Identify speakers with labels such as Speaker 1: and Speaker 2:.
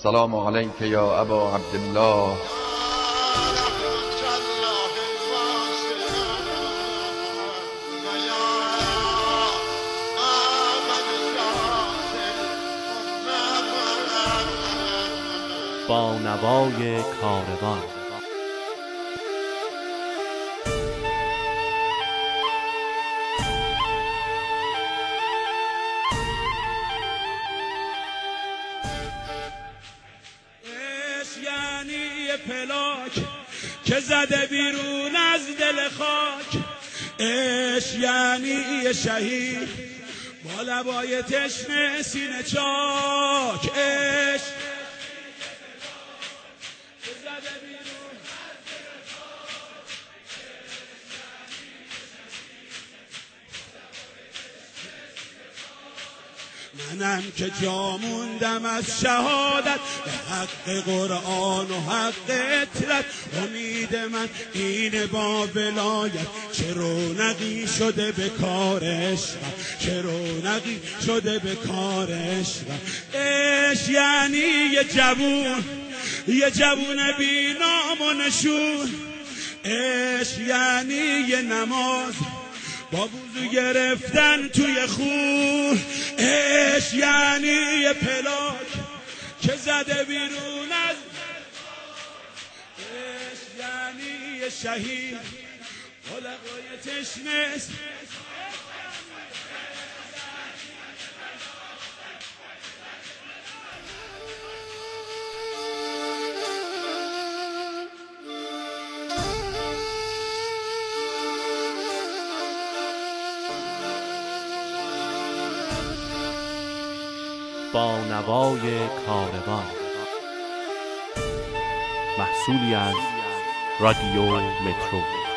Speaker 1: السلام علیک یا ابا عبدالله
Speaker 2: با نوای کاروان.
Speaker 3: یعنی یه پلاک که زده بیرون از دل خاک. اش یعنی شهید با لبای تشنه سینه چاک. اش منم که جا موندم از شهادت به حق قرآن و حق اطلت. امید من این با ولایت چه رونقی شده به کارش؟ چه رونقی شده به کارش؟ اش یعنی یه جوون یه جوون بی نام و نشون. اش یعنی یه نماز. با بوزو گرفتن توی خون اش یعنی یه پلاک که زده بیرون از اش یعنی یه شهید. خلقای تشنه.
Speaker 2: با نوای کاروان. محصولی از رادیو مترو.